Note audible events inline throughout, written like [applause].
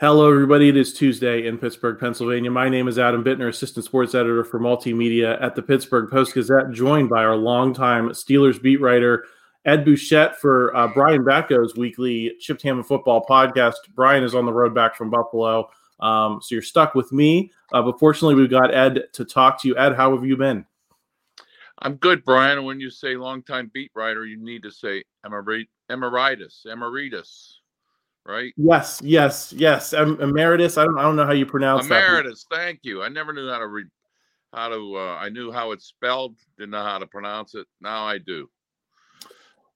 Hello, everybody. It is Tuesday in Pittsburgh, Pennsylvania. My name is Adam Bittner, assistant sports editor for multimedia at the Pittsburgh Post Gazette, joined by our longtime Steelers beat writer, Ed Bouchette, for uh, Brian Batko's weekly Chipped Ham and Football podcast. Brian is on the road back from Buffalo, um, so you're stuck with me. Uh, but fortunately, we've got Ed to talk to you. Ed, how have you been? I'm good, Brian. When you say longtime beat writer, you need to say emerit- emeritus, emeritus, right? Yes, yes, yes. Em- emeritus. I don't, I don't know how you pronounce that. Emeritus. Thank you. I never knew how to read, how to. Uh, I knew how it's spelled, didn't know how to pronounce it. Now I do.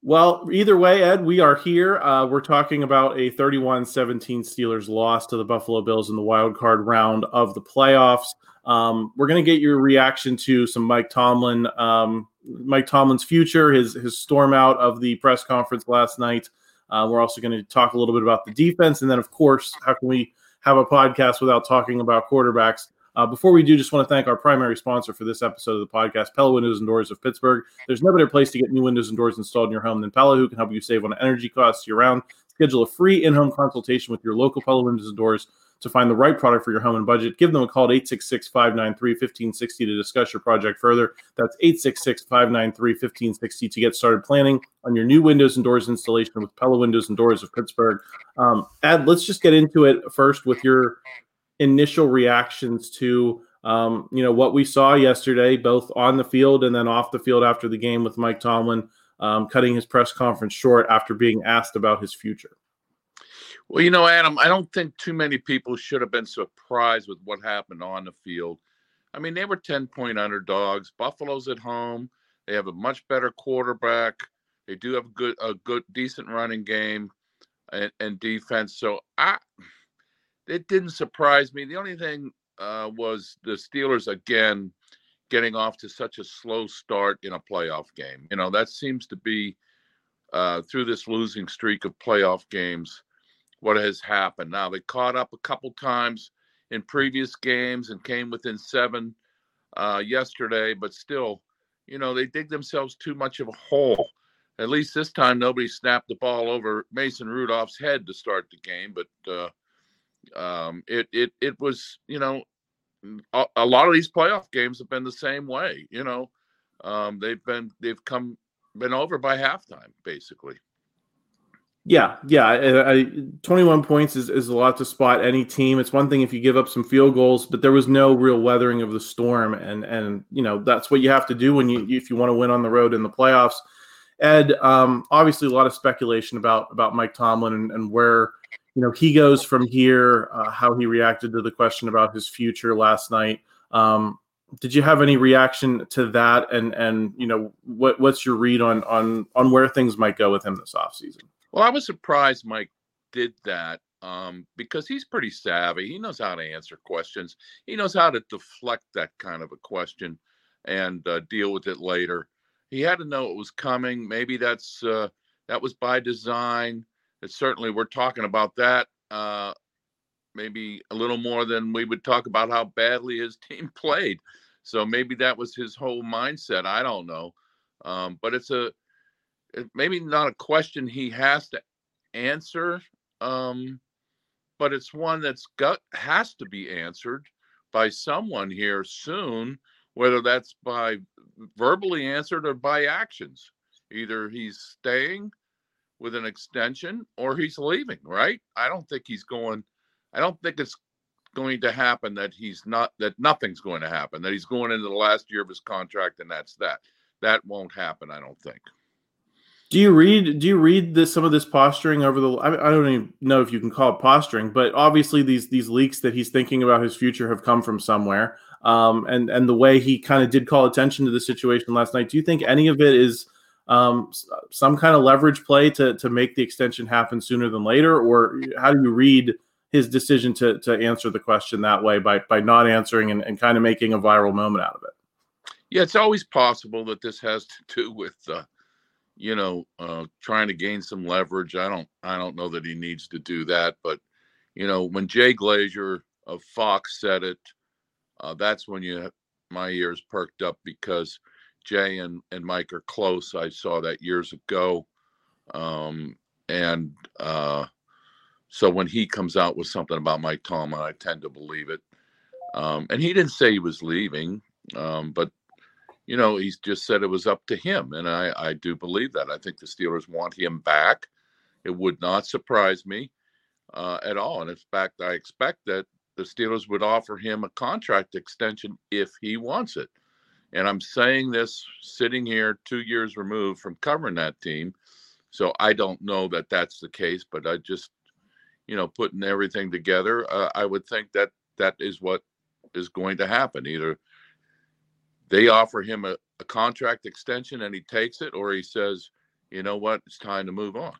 Well, either way, Ed, we are here. Uh, we're talking about a 31 17 Steelers loss to the Buffalo Bills in the wild card round of the playoffs. Um, we're going to get your reaction to some Mike Tomlin, um, Mike Tomlin's future, his his storm out of the press conference last night. Uh, we're also going to talk a little bit about the defense, and then, of course, how can we have a podcast without talking about quarterbacks? Uh, before we do, just want to thank our primary sponsor for this episode of the podcast, Pella Windows and Doors of Pittsburgh. There's no better place to get new windows and doors installed in your home than Pella, who can help you save on energy costs year round. Schedule a free in home consultation with your local Pella Windows and Doors to find the right product for your home and budget. Give them a call at 866 593 1560 to discuss your project further. That's 866 593 1560 to get started planning on your new windows and doors installation with Pella Windows and Doors of Pittsburgh. Um, Ed, let's just get into it first with your initial reactions to um, you know what we saw yesterday, both on the field and then off the field after the game with Mike Tomlin um, cutting his press conference short after being asked about his future. Well, you know, Adam, I don't think too many people should have been surprised with what happened on the field. I mean, they were 10 point underdogs. Buffalo's at home. They have a much better quarterback. They do have a good, a good, decent running game and, and defense. So I, it didn't surprise me. The only thing uh, was the Steelers again getting off to such a slow start in a playoff game. You know, that seems to be uh, through this losing streak of playoff games what has happened. Now they caught up a couple times in previous games and came within seven uh, yesterday, but still, you know, they dig themselves too much of a hole. At least this time, nobody snapped the ball over Mason Rudolph's head to start the game, but uh, um, it it it was, you know, a, a lot of these playoff games have been the same way. You know, um, they've been they've come been over by halftime basically. Yeah, yeah. I, I, 21 points is, is a lot to spot any team. It's one thing if you give up some field goals, but there was no real weathering of the storm, and and you know that's what you have to do when you if you want to win on the road in the playoffs. Ed, um, obviously a lot of speculation about about Mike Tomlin and, and where you know he goes from here. Uh, how he reacted to the question about his future last night. Um, did you have any reaction to that? And and you know what what's your read on on on where things might go with him this offseason? Well, I was surprised Mike did that um, because he's pretty savvy. He knows how to answer questions. He knows how to deflect that kind of a question and uh, deal with it later. He had to know it was coming. Maybe that's uh, that was by design. It certainly we're talking about that. Uh, maybe a little more than we would talk about how badly his [laughs] team played. So maybe that was his whole mindset. I don't know, um, but it's a maybe not a question he has to answer, um, but it's one that's got has to be answered by someone here soon, whether that's by verbally answered or by actions. Either he's staying with an extension or he's leaving, right? I don't think he's going. I don't think it's going to happen that he's not that nothing's going to happen that he's going into the last year of his contract and that's that that won't happen i don't think do you read do you read this some of this posturing over the I, I don't even know if you can call it posturing but obviously these these leaks that he's thinking about his future have come from somewhere. Um, and and the way he kind of did call attention to the situation last night do you think any of it is um, some kind of leverage play to to make the extension happen sooner than later? Or how do you read his decision to to answer the question that way by by not answering and, and kind of making a viral moment out of it? Yeah it's always possible that this has to do with uh, you know uh, trying to gain some leverage i don't i don't know that he needs to do that but you know when jay glazer of fox said it uh, that's when you my ears perked up because jay and and mike are close i saw that years ago um, and uh, so when he comes out with something about Mike Tomlin, I tend to believe it. Um, and he didn't say he was leaving, um, but you know, he's just said it was up to him, and I I do believe that. I think the Steelers want him back. It would not surprise me uh, at all, and in fact, I expect that the Steelers would offer him a contract extension if he wants it. And I'm saying this sitting here two years removed from covering that team. So I don't know that that's the case, but I just you know, putting everything together, uh, I would think that that is what is going to happen. Either they offer him a, a contract extension and he takes it, or he says, you know what, it's time to move on.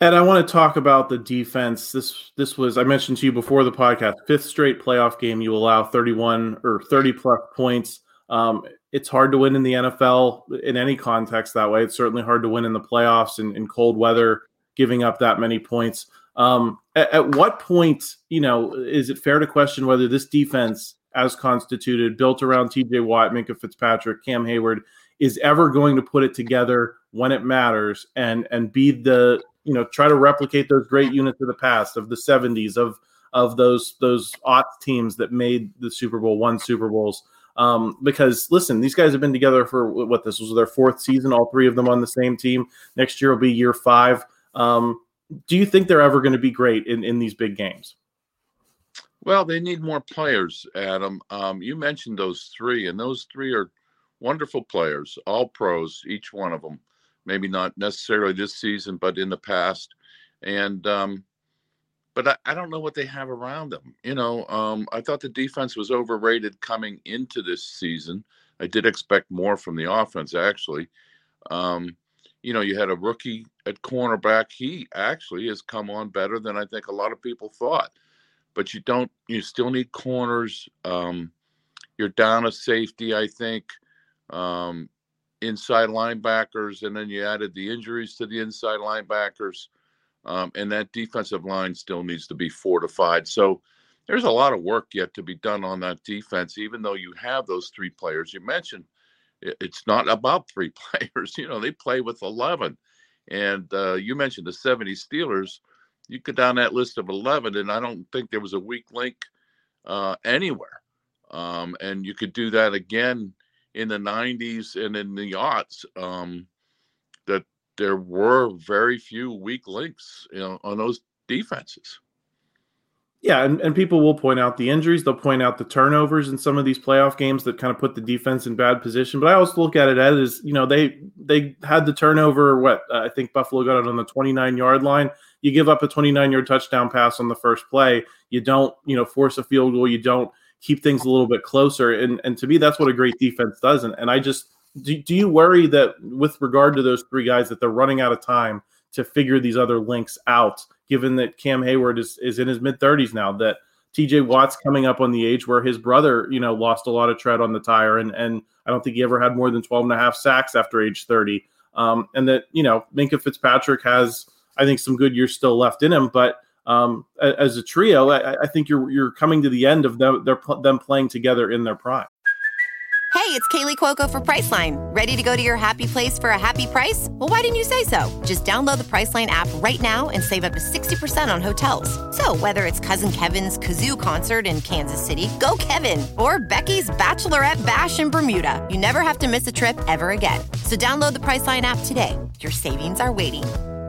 Ed, I want to talk about the defense. This this was I mentioned to you before the podcast. Fifth straight playoff game, you allow 31 or 30 plus points. Um, it's hard to win in the NFL in any context that way. It's certainly hard to win in the playoffs in, in cold weather giving up that many points. Um, at, at, what point, you know, is it fair to question whether this defense, as constituted, built around T.J. Watt, Minkah Fitzpatrick, Cam Heyward, is ever going to put it together when it matters and and be the you know try to replicate those great units of the past of the 70s of of those those aught teams that made the Super Bowl, won Super Bowls. Um, because listen, these guys have been together for what this was their fourth season, all three of them on the same team. Next year will be year five. Um, do you think they're ever going to be great in, in these big games? Well, they need more players, Adam. Um, you mentioned those three, and those three are wonderful players, all pros, each one of them. Maybe not necessarily this season, but in the past. And um, but I, I, don't know what they have around them. You know, um, I thought the defense was overrated coming into this season. I did expect more from the offense, actually. Um, you know, you had a rookie at cornerback. He actually has come on better than I think a lot of people thought. But you don't, you still need corners. Um, you're down a safety, I think, um, inside linebackers, and then you added the injuries to the inside linebackers. Um, and that defensive line still needs to be fortified. So there's a lot of work yet to be done on that defense, even though you have those three players you mentioned it's not about three [laughs] players. You know, they play with 11. And uh, you mentioned the 70 Steelers. You go down that list of 11, and I don't think there was a weak link uh, anywhere. Um, and you could do that again in the 90s and in the aughts. Um, that there were very few weak links, you know, on those defenses. Yeah, and, and people will point out the injuries. They'll point out the turnovers in some of these playoff games that kind of put the defense in bad position. But I also look at it as you know they they had the turnover. What uh, I think Buffalo got it on the 29 yard line. You give up a 29 yard touchdown pass on the first play. You don't you know force a field goal. You don't keep things a little bit closer. And and to me, that's what a great defense does. And, and I just do, do you worry that with regard to those three guys that they're running out of time to figure these other links out, given that Cam Heyward is, is in his mid 30s now, that TJ Watt's coming up on the age where his brother, you know, lost a lot of tread on the tire. And, and I don't think he ever had more than 12 and a half sacks after age 30. Um, and that, you know, Minkah Fitzpatrick has, I think, some good years still left in him. But um, as a trio, I, I, think you're you're coming to the end of them, them playing together in their prime. Hey, it's Kaley Cuoco for Priceline. Ready to go to your happy place for a happy price? Well, why didn't you say so? Just download the Priceline app right now and save up to 60% on hotels. So, whether it's Cousin Kevin's Kazoo concert in Kansas City, go Kevin, or Becky's Bachelorette Bash in Bermuda, you never have to miss a trip ever again. So, download the Priceline app today. Your savings are waiting.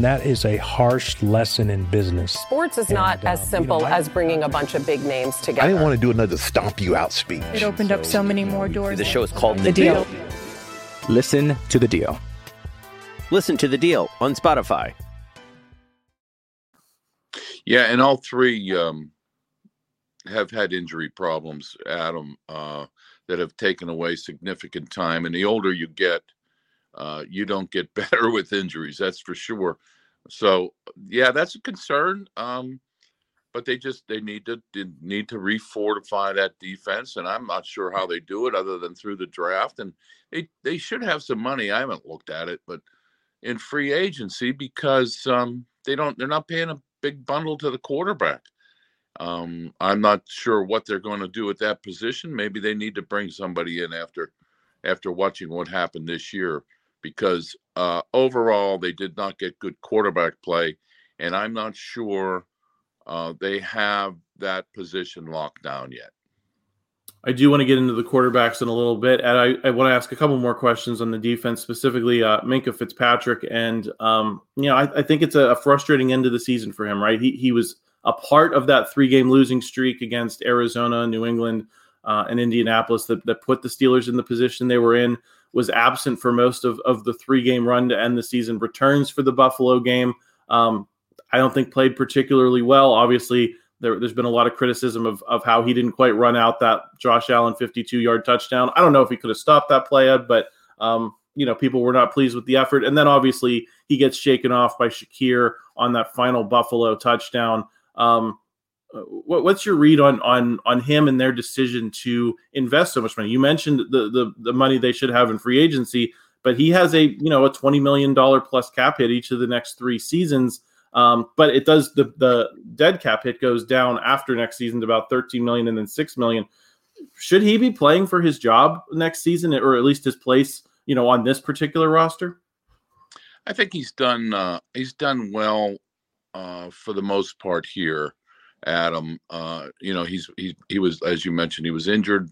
That is a harsh lesson in business. Sports is not And, as um, simple you know, I- as bringing a bunch of big names together. I didn't want to do another stomp you out speech. It opened up so many more doors. The show is called The deal. Listen to The Deal. Listen to the deal on Spotify. Yeah, and all three um, have had injury problems, Adam, uh, that have taken away significant time. And the older you get, uh, you don't get [laughs] better with injuries. That's for sure. So yeah, that's a concern. Um, but they just they need to they need to refortify that defense, and I'm not sure how they do it other than through the draft. And they they should have some money. I haven't looked at it, but in free agency because um, they don't they're not paying a big bundle to the quarterback. Um, I'm not sure what they're going to do at that position. Maybe they need to bring somebody in after after watching what happened this year because uh, overall they did not get good quarterback play, and I'm not sure uh, they have that position locked down yet. I do want to get into the quarterbacks in a little bit, and I, I want to ask a couple more questions on the defense, specifically uh, Minkah Fitzpatrick. And um, you know, I, I think it's a, a frustrating end of the season for him. Right, he he was a part of that three game losing streak against Arizona, New England, uh, and Indianapolis that that put the Steelers in the position they were in. Was absent for most of of the three game run to end the season. Returns for the Buffalo game. Um, I don't think played particularly well. Obviously, there, has been a lot of criticism of, of how he didn't quite run out that Josh Allen 52 yard touchdown. I don't know if he could have stopped that play, Ed, but um, you know people were not pleased with the effort. And then obviously he gets shaken off by Shakir on that final Buffalo touchdown. Um, what, what's your read on on on him and their decision to invest so much money? You mentioned the the, the money they should have in free agency, but he has a you know a 20 million dollar plus cap hit each of the next three seasons. Um, but it does the the dead cap hit goes down after next season to about 13 million and then 6 million. Should he be playing for his job next season or at least his place, you know, on this particular roster? I think he's done uh, he's done well uh, for the most part here, Adam. Uh, you know, he's he he was as you mentioned he was injured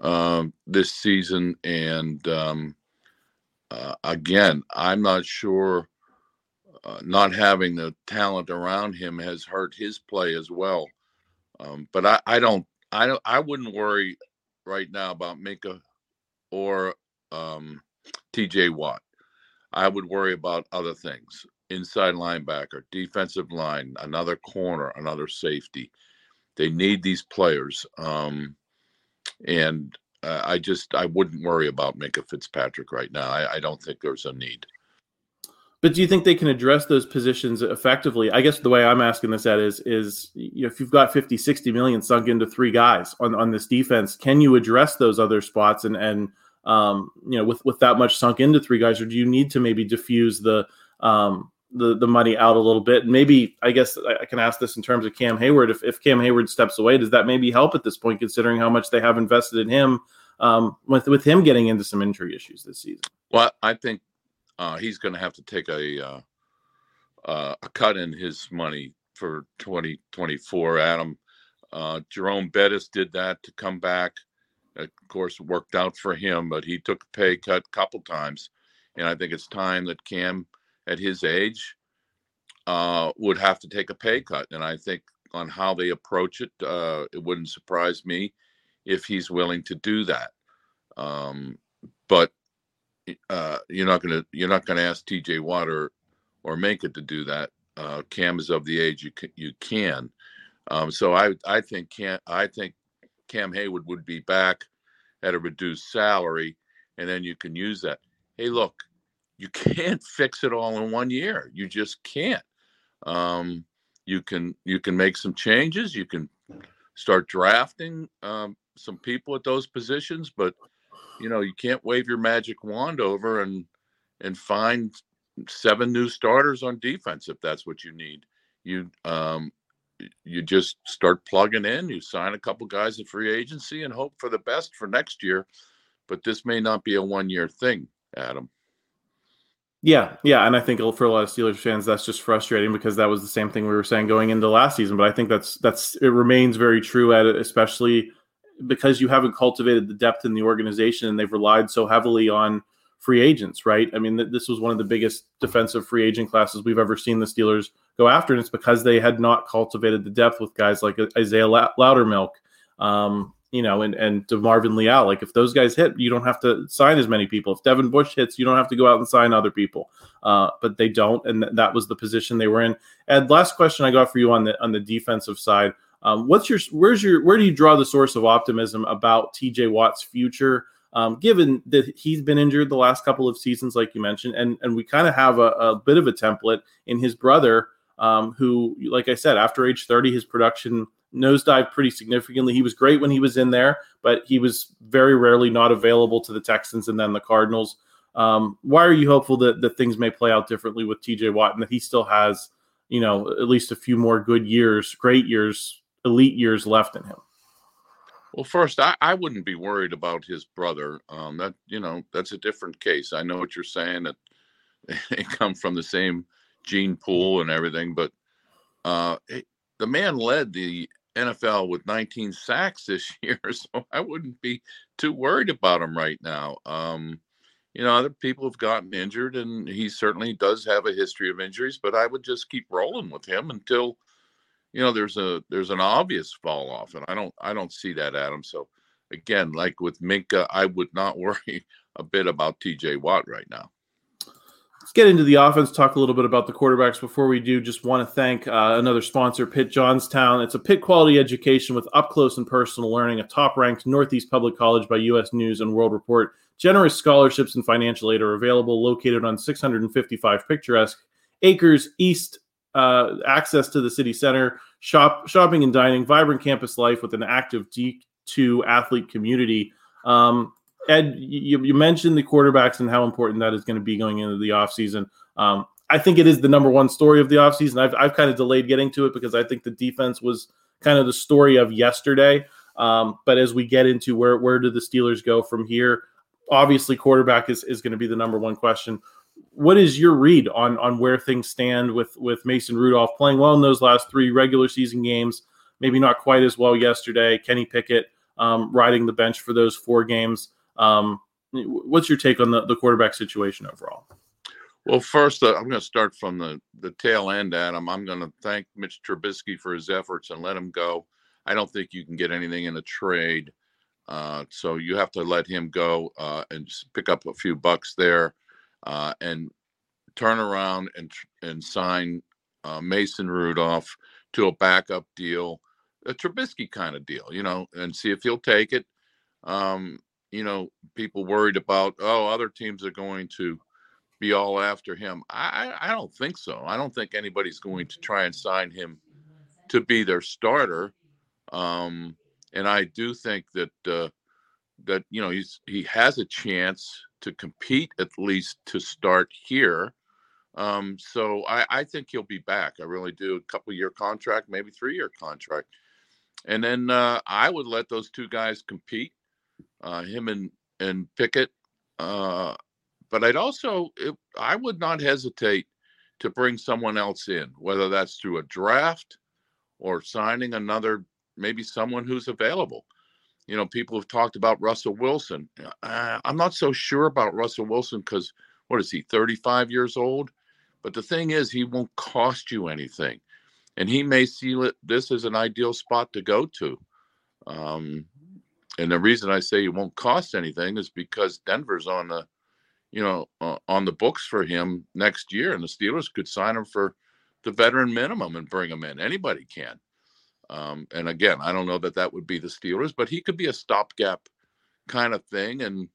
um, this season, and um, uh, again, I'm not sure. Uh, not having the talent around him has hurt his play as well. Um, but I, I don't, I don't, I wouldn't worry right now about Minkah or um, T.J. Watt. I would worry about other things: inside linebacker, defensive line, another corner, another safety. They need these players, um, and uh, I just I wouldn't worry about Minkah Fitzpatrick right now. I, I don't think there's a need. But do you think they can address those positions effectively? I guess the way I'm asking this at is is you know, if you've got 50, 60 million sunk into three guys on, on this defense, can you address those other spots and and um, you know with with that much sunk into three guys, or do you need to maybe diffuse the um, the the money out a little bit? Maybe I guess I can ask this in terms of Cam Heyward. If if Cam Heyward steps away, does that maybe help at this point, considering how much they have invested in him um, with with him getting into some injury issues this season? Well, I think uh, he's going to have to take a uh, uh, a cut in his money for 2024. Adam uh, Jerome Bettis did that to come back. Of course, worked out for him, but he took a pay cut a couple times, and I think it's time that Cam, at his age, uh, would have to take a pay cut. And I think on how they approach it, uh, it wouldn't surprise me if he's willing to do that. Um, but uh, you're not gonna you're not gonna ask T.J. Watt or or Minkah to do that. Uh, Cam is of the age you can, you can. Um, so I I think Cam I think Cam Heyward would be back at a reduced salary, and then you can use that. Hey, look, you can't fix it all in one year. You just can't. Um, you can you can make some changes. You can start drafting um, some people at those positions, but you know you can't wave your magic wand over and and find seven new starters on defense if that's what you need you um you just start plugging in you sign a couple guys at free agency and hope for the best for next year but this may not be a one year thing, Adam. Yeah, yeah, and I think for a lot of Steelers fans, that's just frustrating because that was the same thing we were saying going into last season. But I think that's that's it remains very true at it, especially because you haven't cultivated the depth in the organization and they've relied so heavily on free agents, right? I mean, th- this was one of the biggest defensive free agent classes we've ever seen the Steelers go after, and it's because they had not cultivated the depth with guys like Isaiah Loudermilk, um, you know, and and DeMarvin Leal. Like if those guys hit, you don't have to sign as many people. If Devin Bush hits, you don't have to go out and sign other people. Uh, but they don't, and th- that was the position they were in. And last question I got for you on the on the defensive side. Um, what's your where's your where do you draw the source of optimism about TJ Watt's future? Um, given that he's been injured the last couple of seasons, like you mentioned, and and we kind of have a, a, bit of a template in his brother, um, who, like I said, after age 30, his production nosedived pretty significantly. He was great when he was in there, but he was very rarely not available to the Texans and then the Cardinals. Um, why are you hopeful that, that things may play out differently with TJ Watt and that he still has, you know, at least a few more good years, great years, elite years left in him? Well, first, I, I wouldn't be worried about his brother. Um, that you know, that's a different case. I know what you're saying that [laughs] they come from the same gene pool and everything, but uh, the man led the NFL with 19 sacks this [laughs] year, so I wouldn't be too worried about him right now. Um, you know, other people have gotten injured, and he certainly does have a history of injuries. But I would just keep rolling with him until, you know, there's a there's an obvious fall off, and I don't I don't see that, Adam. So again, like with Minkah, I would not [laughs] worry a bit about T.J. Watt right now. Let's get into the offense, talk a little bit about the quarterbacks. Before we do, just want to thank uh, another sponsor, Pitt Johnstown. It's a Pitt quality education with up close and personal learning, a top ranked Northeast Public College by U.S. News and World Report. Generous scholarships and financial aid are available, located on 655 picturesque acres east, uh, access to the city center, shop, shopping and dining, vibrant campus life with an active D2 athlete community. Um, Ed, you, you, mentioned the quarterbacks and how important that is going to be going into the offseason. Um, I think it is the number one story of the offseason. I've, I've kind of delayed getting to it because I think the defense was kind of the story of yesterday. Um, but as we get into where, where do the Steelers go from here, obviously quarterback is, is going to be the number one question. What is your read on on where things stand with with Mason Rudolph playing well in those last three regular season games? Maybe not quite as well yesterday. Kenny Pickett um, riding the bench for those four games. Um, what's your take on the, the quarterback situation overall? Well, first, uh, I'm going to start from the, the tail end, Adam. I'm going to thank Mitch Trubisky for his efforts and let him go. I don't think you can get anything in a trade. Uh, so you have to let him go uh, and pick up a few bucks there uh, and turn around and, and sign uh, Mason Rudolph to a backup deal, a Trubisky kind of deal, you know, and see if he'll take it. Um, you know, people worried about, oh, other teams are going to be all after him. I, I don't think so. I don't think anybody's going to try and sign him to be their starter. Um, and I do think that uh, that you know he's he has a chance to compete at least to start here. Um, so I, I think he'll be back. I really do. A couple year contract, maybe three year contract, and then uh, I would let those two guys compete uh, him and and Pickett. Uh, but I'd also it, I would not hesitate to bring someone else in, whether that's through a draft or signing another maybe someone who's available. You know, people have talked about Russell Wilson. Uh, I'm not so sure about Russell Wilson because what is he, 35 years old? But the thing is, he won't cost you anything, and he may see this as an ideal spot to go to. Um, and the reason I say it won't cost anything is because Denver's on the, you know, uh, on the books for him next year, and the Steelers could sign him for the veteran minimum and bring him in. Anybody can. Um, and again, I don't know that that would be the Steelers, but he could be a stopgap kind of thing. And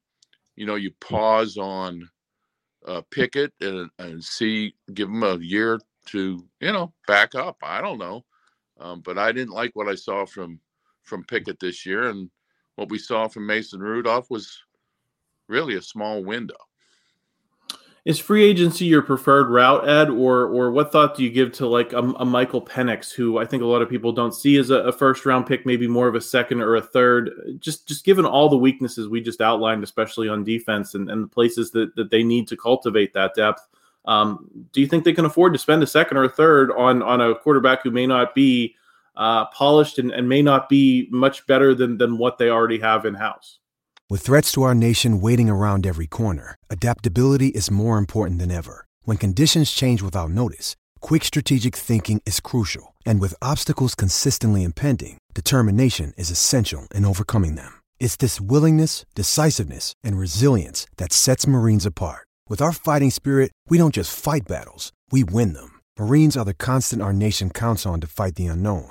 you know, you pause on uh, Pickett and, and see, give him a year to you know back up. I don't know, um, but I didn't like what I saw from from Pickett this year, and what we saw from Mason Rudolph was really a small window. Is free agency your preferred route, Ed, or or what thought do you give to like a, a Michael Penix, who I think a lot of people don't see as a, a, first round pick, maybe more of a second or a third? Just just given all the weaknesses we just outlined, especially on defense and, and the places that, that they need to cultivate that depth. Um, do you think they can afford to spend a second or a third on on a quarterback who may not be uh, polished and, and may not be much better than than what they already have in house? With threats to our nation waiting around every corner, adaptability is more important than ever. When conditions change without notice, quick strategic thinking is crucial. And with obstacles consistently impending, determination is essential in overcoming them. It's this willingness, decisiveness, and resilience that sets Marines apart. With our fighting spirit, we don't just fight battles, we win them. Marines are the constant our nation counts on to fight the unknown.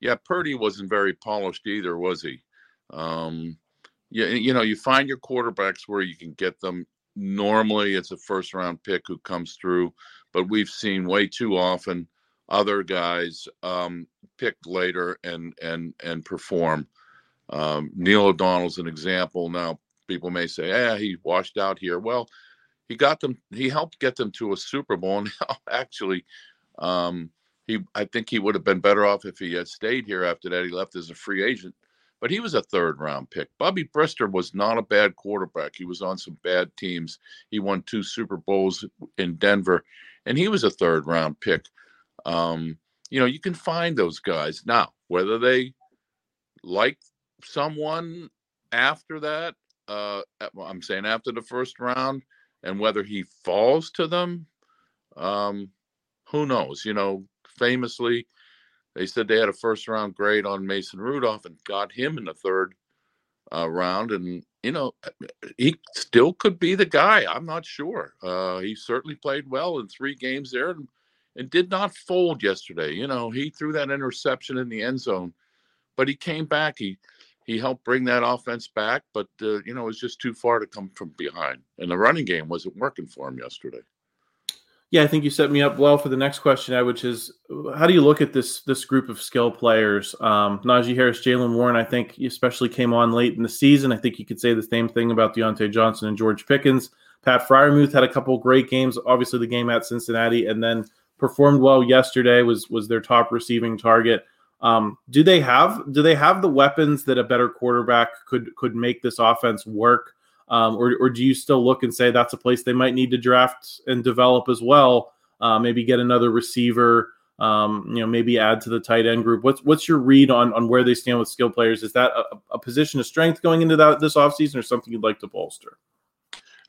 Yeah, Purdy wasn't very polished either, was he? Um, yeah, you know, you find your quarterbacks where you can get them. Normally, it's a first round pick who comes through, but we've seen way too often other guys um, picked later and and and perform. Um, Neil O'Donnell's an example. Now, people may say, "Yeah, he washed out here." Well, he got them. He helped get them to a Super Bowl. [laughs] And actually, um, he I think he would have been better off if he had stayed here after that. He left as a free agent, but he was a third round pick. Bubby Brister was not a bad quarterback. He was on some bad teams. He won two Super Bowls in Denver, and he was a third round pick. Um, you know, you can find those guys now. Whether they like someone after that, uh, I'm saying after the first round and whether he falls to them, um, who knows? You know, famously, they said they had a first round grade on Mason Rudolph and got him in the third uh, round. And, you know, he still could be the guy. I'm not sure. Uh, he certainly played well in three games there and, and did not fold yesterday. You know, he threw that interception in the end zone, but he came back. He, he helped bring that offense back, but uh, you know it was just too far to come from behind, and the running game wasn't working for him yesterday. Yeah, I think you set me up well for the next question, which is how do you look at this this group of skill players? Um, Najee Harris, Jaylen Warren, I think especially came on late in the season. I think you could say the same thing about Diontae Johnson and George Pickens. Pat Freiermuth had a couple great games. Obviously, the game at Cincinnati, and then performed well yesterday. was was their top receiving target. Um, do they have do they have the weapons that a better quarterback could could make this offense work? Um, or, or do you still look and say that's a place they might need to draft and develop as well? Uh, maybe get another receiver. Um, you know, maybe add to the tight end group. What's what's your read on on where they stand with skill players? Is that a, a position of strength going into that this offseason or something you'd like to bolster?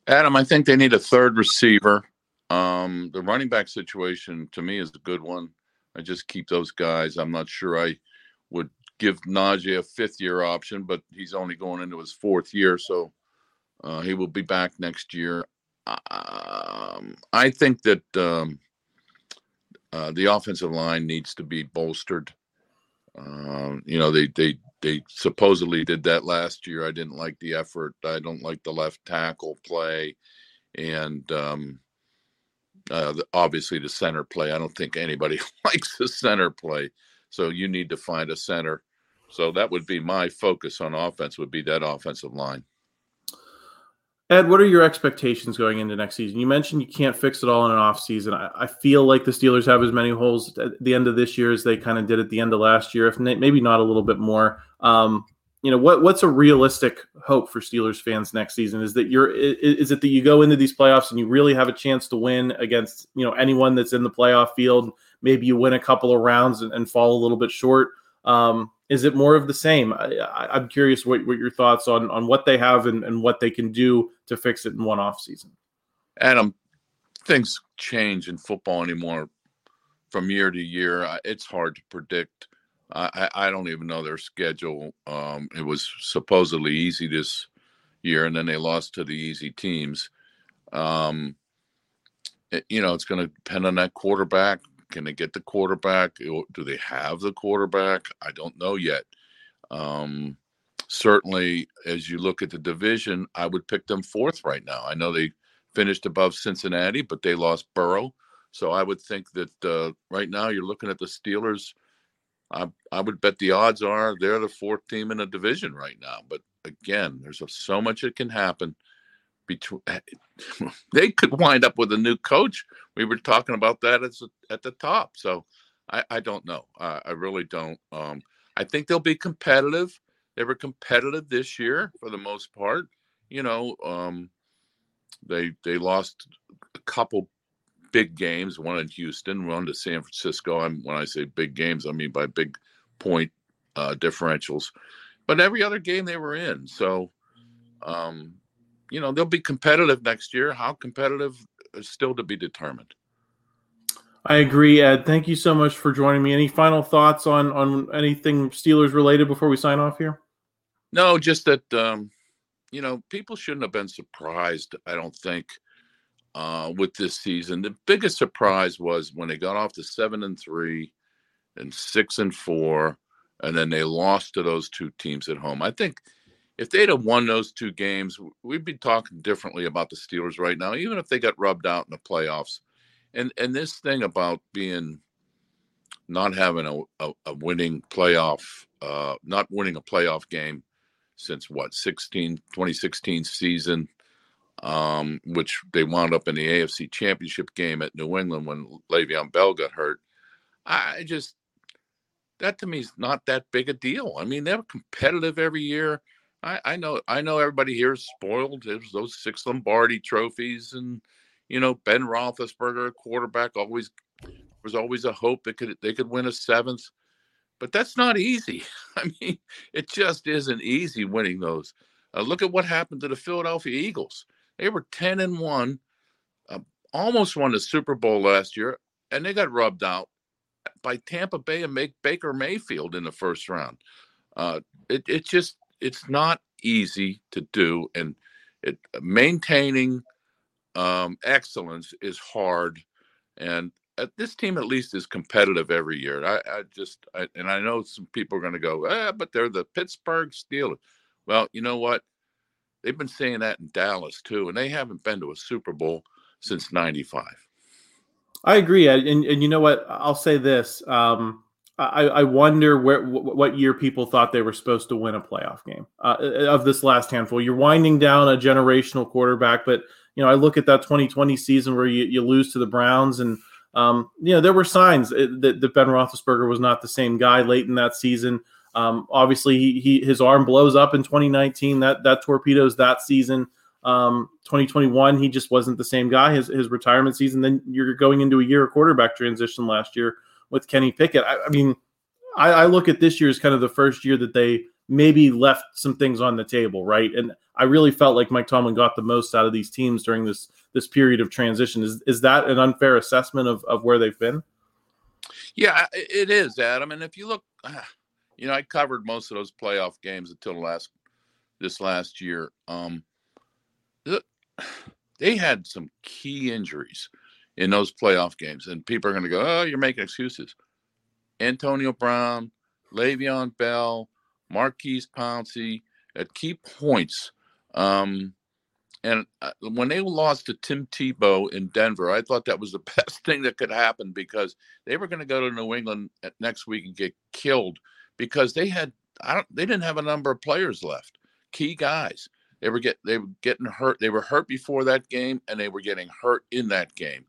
Adam, I think they need a third receiver. Um, the running back situation to me is a good one. I just keep those guys. I'm not sure I would give Najee a fifth year option, but he's only going into his fourth year, so uh, he will be back next year. Um, I think that um, uh, the offensive line needs to be bolstered. Um, you know, they they they supposedly did that last year. I didn't like the effort. I don't like the left tackle play, and um, uh, obviously, the center play. I don't think anybody [laughs] likes the center play. So you need to find a center. So that would be my focus on offense. Would be that offensive line. Ed, what are your expectations going into next season? You mentioned you can't fix it all in an off season. I, I feel like the Steelers have as many holes at the end of this year as they kind of did at the end of last year, if maybe not a little bit more. Um, you know what what's a realistic hope for Steelers fans next season? Is that you're is it that you go into these playoffs and you really have a chance to win against you know anyone that's in the playoff field? Maybe you win a couple of rounds and, and fall a little bit short. Um, is it more of the same? I, am curious what, what your thoughts on on what they have and, and what they can do to fix it in one off season. Adam, things change in football anymore from year to year. It's hard to predict I, I don't even know their schedule. Um, it was supposedly easy this year, and then they lost to the easy teams. Um, it, you know, it's going to depend on that quarterback. Can they get the quarterback? Do they have the quarterback? I don't know yet. Um, certainly, as you look at the division, I would pick them fourth right now. I know they finished above Cincinnati, but they lost Burrow. So I would think that uh, right now you're looking at the Steelers. I, I would bet the odds are they're the fourth team in a division right now. But again, there's so much that can happen. Between they could wind up with a new coach. We were talking about that as at the top. So I, I don't know. I, I really don't. Um, I think they'll be competitive. They were competitive this year for the most part. You know, um, they they lost a couple big games, one in Houston, one to San Francisco. I'm, when I say big games, I mean by big point uh, differentials. But every other game they were in. So, um, you know, they'll be competitive next year. How competitive is still to be determined. I agree, Ed. Thank you so much for joining me. Any final thoughts on on anything Steelers related before we sign off here? No, just that um, you know people shouldn't have been surprised. I don't think uh, with this season. The biggest surprise was when they got off to seven and three and six and four, and then they lost to those two teams at home. I think if they'd have won those two games, we'd be talking differently about the Steelers right now, even if they got rubbed out in the playoffs. And and this thing about being not having a, a, a winning playoff, uh, not winning a playoff game since what 16 2016 season um, which they wound up in the AFC Championship game at New England when Le'Veon Bell got hurt. I just that to me is not that big a deal. I mean, they're competitive every year. I, I know I know everybody here is spoiled. There's those six Lombardi trophies, and you know Ben Roethlisberger, quarterback, always was always a hope that could they could win a seventh. But that's not easy. [laughs] I mean, it just isn't easy winning those. Uh, look at what happened to the Philadelphia Eagles. They were 10 and 1, uh, almost won the Super Bowl last year, and they got rubbed out by Tampa Bay and make Baker Mayfield in the first round. Uh, it, it just it's not easy to do, and it maintaining um, excellence is hard. And uh, this team at least is competitive every year. I, I just I, and I know some people are going to go, eh, but they're the Pittsburgh Steelers. Well, you know what? They've been saying that in Dallas too, and they haven't been to a Super Bowl since '95. I agree, and, and you know what? I'll say this: um, I, I, wonder where what year people thought they were supposed to win a playoff game uh, of this last handful. You're winding down a generational quarterback, but you know I look at that 2020 season where you, you lose to the Browns, and um, you know there were signs that, that Ben Roethlisberger was not the same guy late in that season. Um, obviously, he, he, his arm blows up in 2019. That that torpedoes that season. Um, 2021, he just wasn't the same guy. His his retirement season. Then you're going into a year of quarterback transition last year with Kenny Pickett. I, I mean, I, I, look at this year as kind of the first year that they maybe left some things on the table, right? And I really felt like Mike Tomlin got the most out of these teams during this this period of transition. Is is that an unfair assessment of of where they've been? Yeah, it is, Adam. And if you look. [sighs] You know, I covered most of those playoff games until last this last year. Um, [sighs] they had some key injuries in those playoff games, and people are going to go, "Oh, you're making excuses." Antonio Brown, Le'Veon Bell, Maurkice Pouncey at key points. Um, and uh, when they lost to Tim Tebow in Denver, I thought that was the [laughs] best thing that could happen because they were going to go to New England next week and get killed because they had I don't they didn't have a number of players left, key guys. They were get they were getting hurt. They were hurt before that game, and they were getting hurt in that game.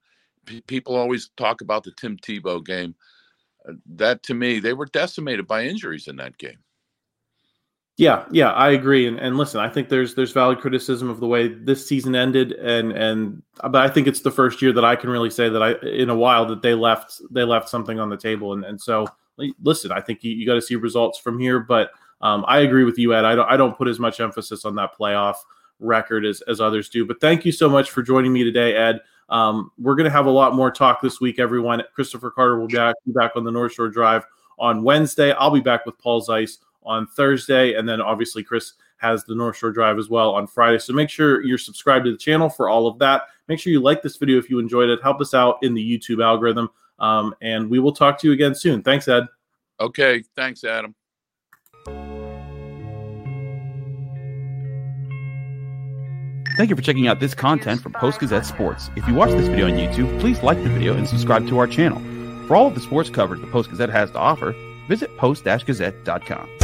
People always talk about the Tim Tebow game. Uh, that to me, they were decimated by injuries in that game. Yeah, yeah, I agree. And and listen, I think there's there's valid criticism of the way this season ended, and and but I think it's the first year that I can really say that I in a while that they left they left something on the table, and and so listen, I think you, you got to see results from here. But um, I agree with you, Ed. I don't I don't put as much emphasis on that playoff record as, as others do. But thank you so much for joining me today, Ed. Um, we're going to have a lot more talk this week, everyone. Christopher Carter will be back, be back on the North Shore Drive on Wednesday. I'll be back with Paul Zeise on Thursday. And then obviously, Chris has the North Shore Drive as well on Friday. So make sure you're subscribed to the channel for all of that. Make sure you like this video if you enjoyed it. Help us out in the YouTube algorithm. Um, and we will talk to you again soon. Thanks, Ed. Okay. Thanks, Adam. Thank you for checking out this content from Post Gazette Sports. If you watch this video on YouTube, please like the video and subscribe to our channel. For all of the sports coverage the Post Gazette has to offer, visit post-gazette.com.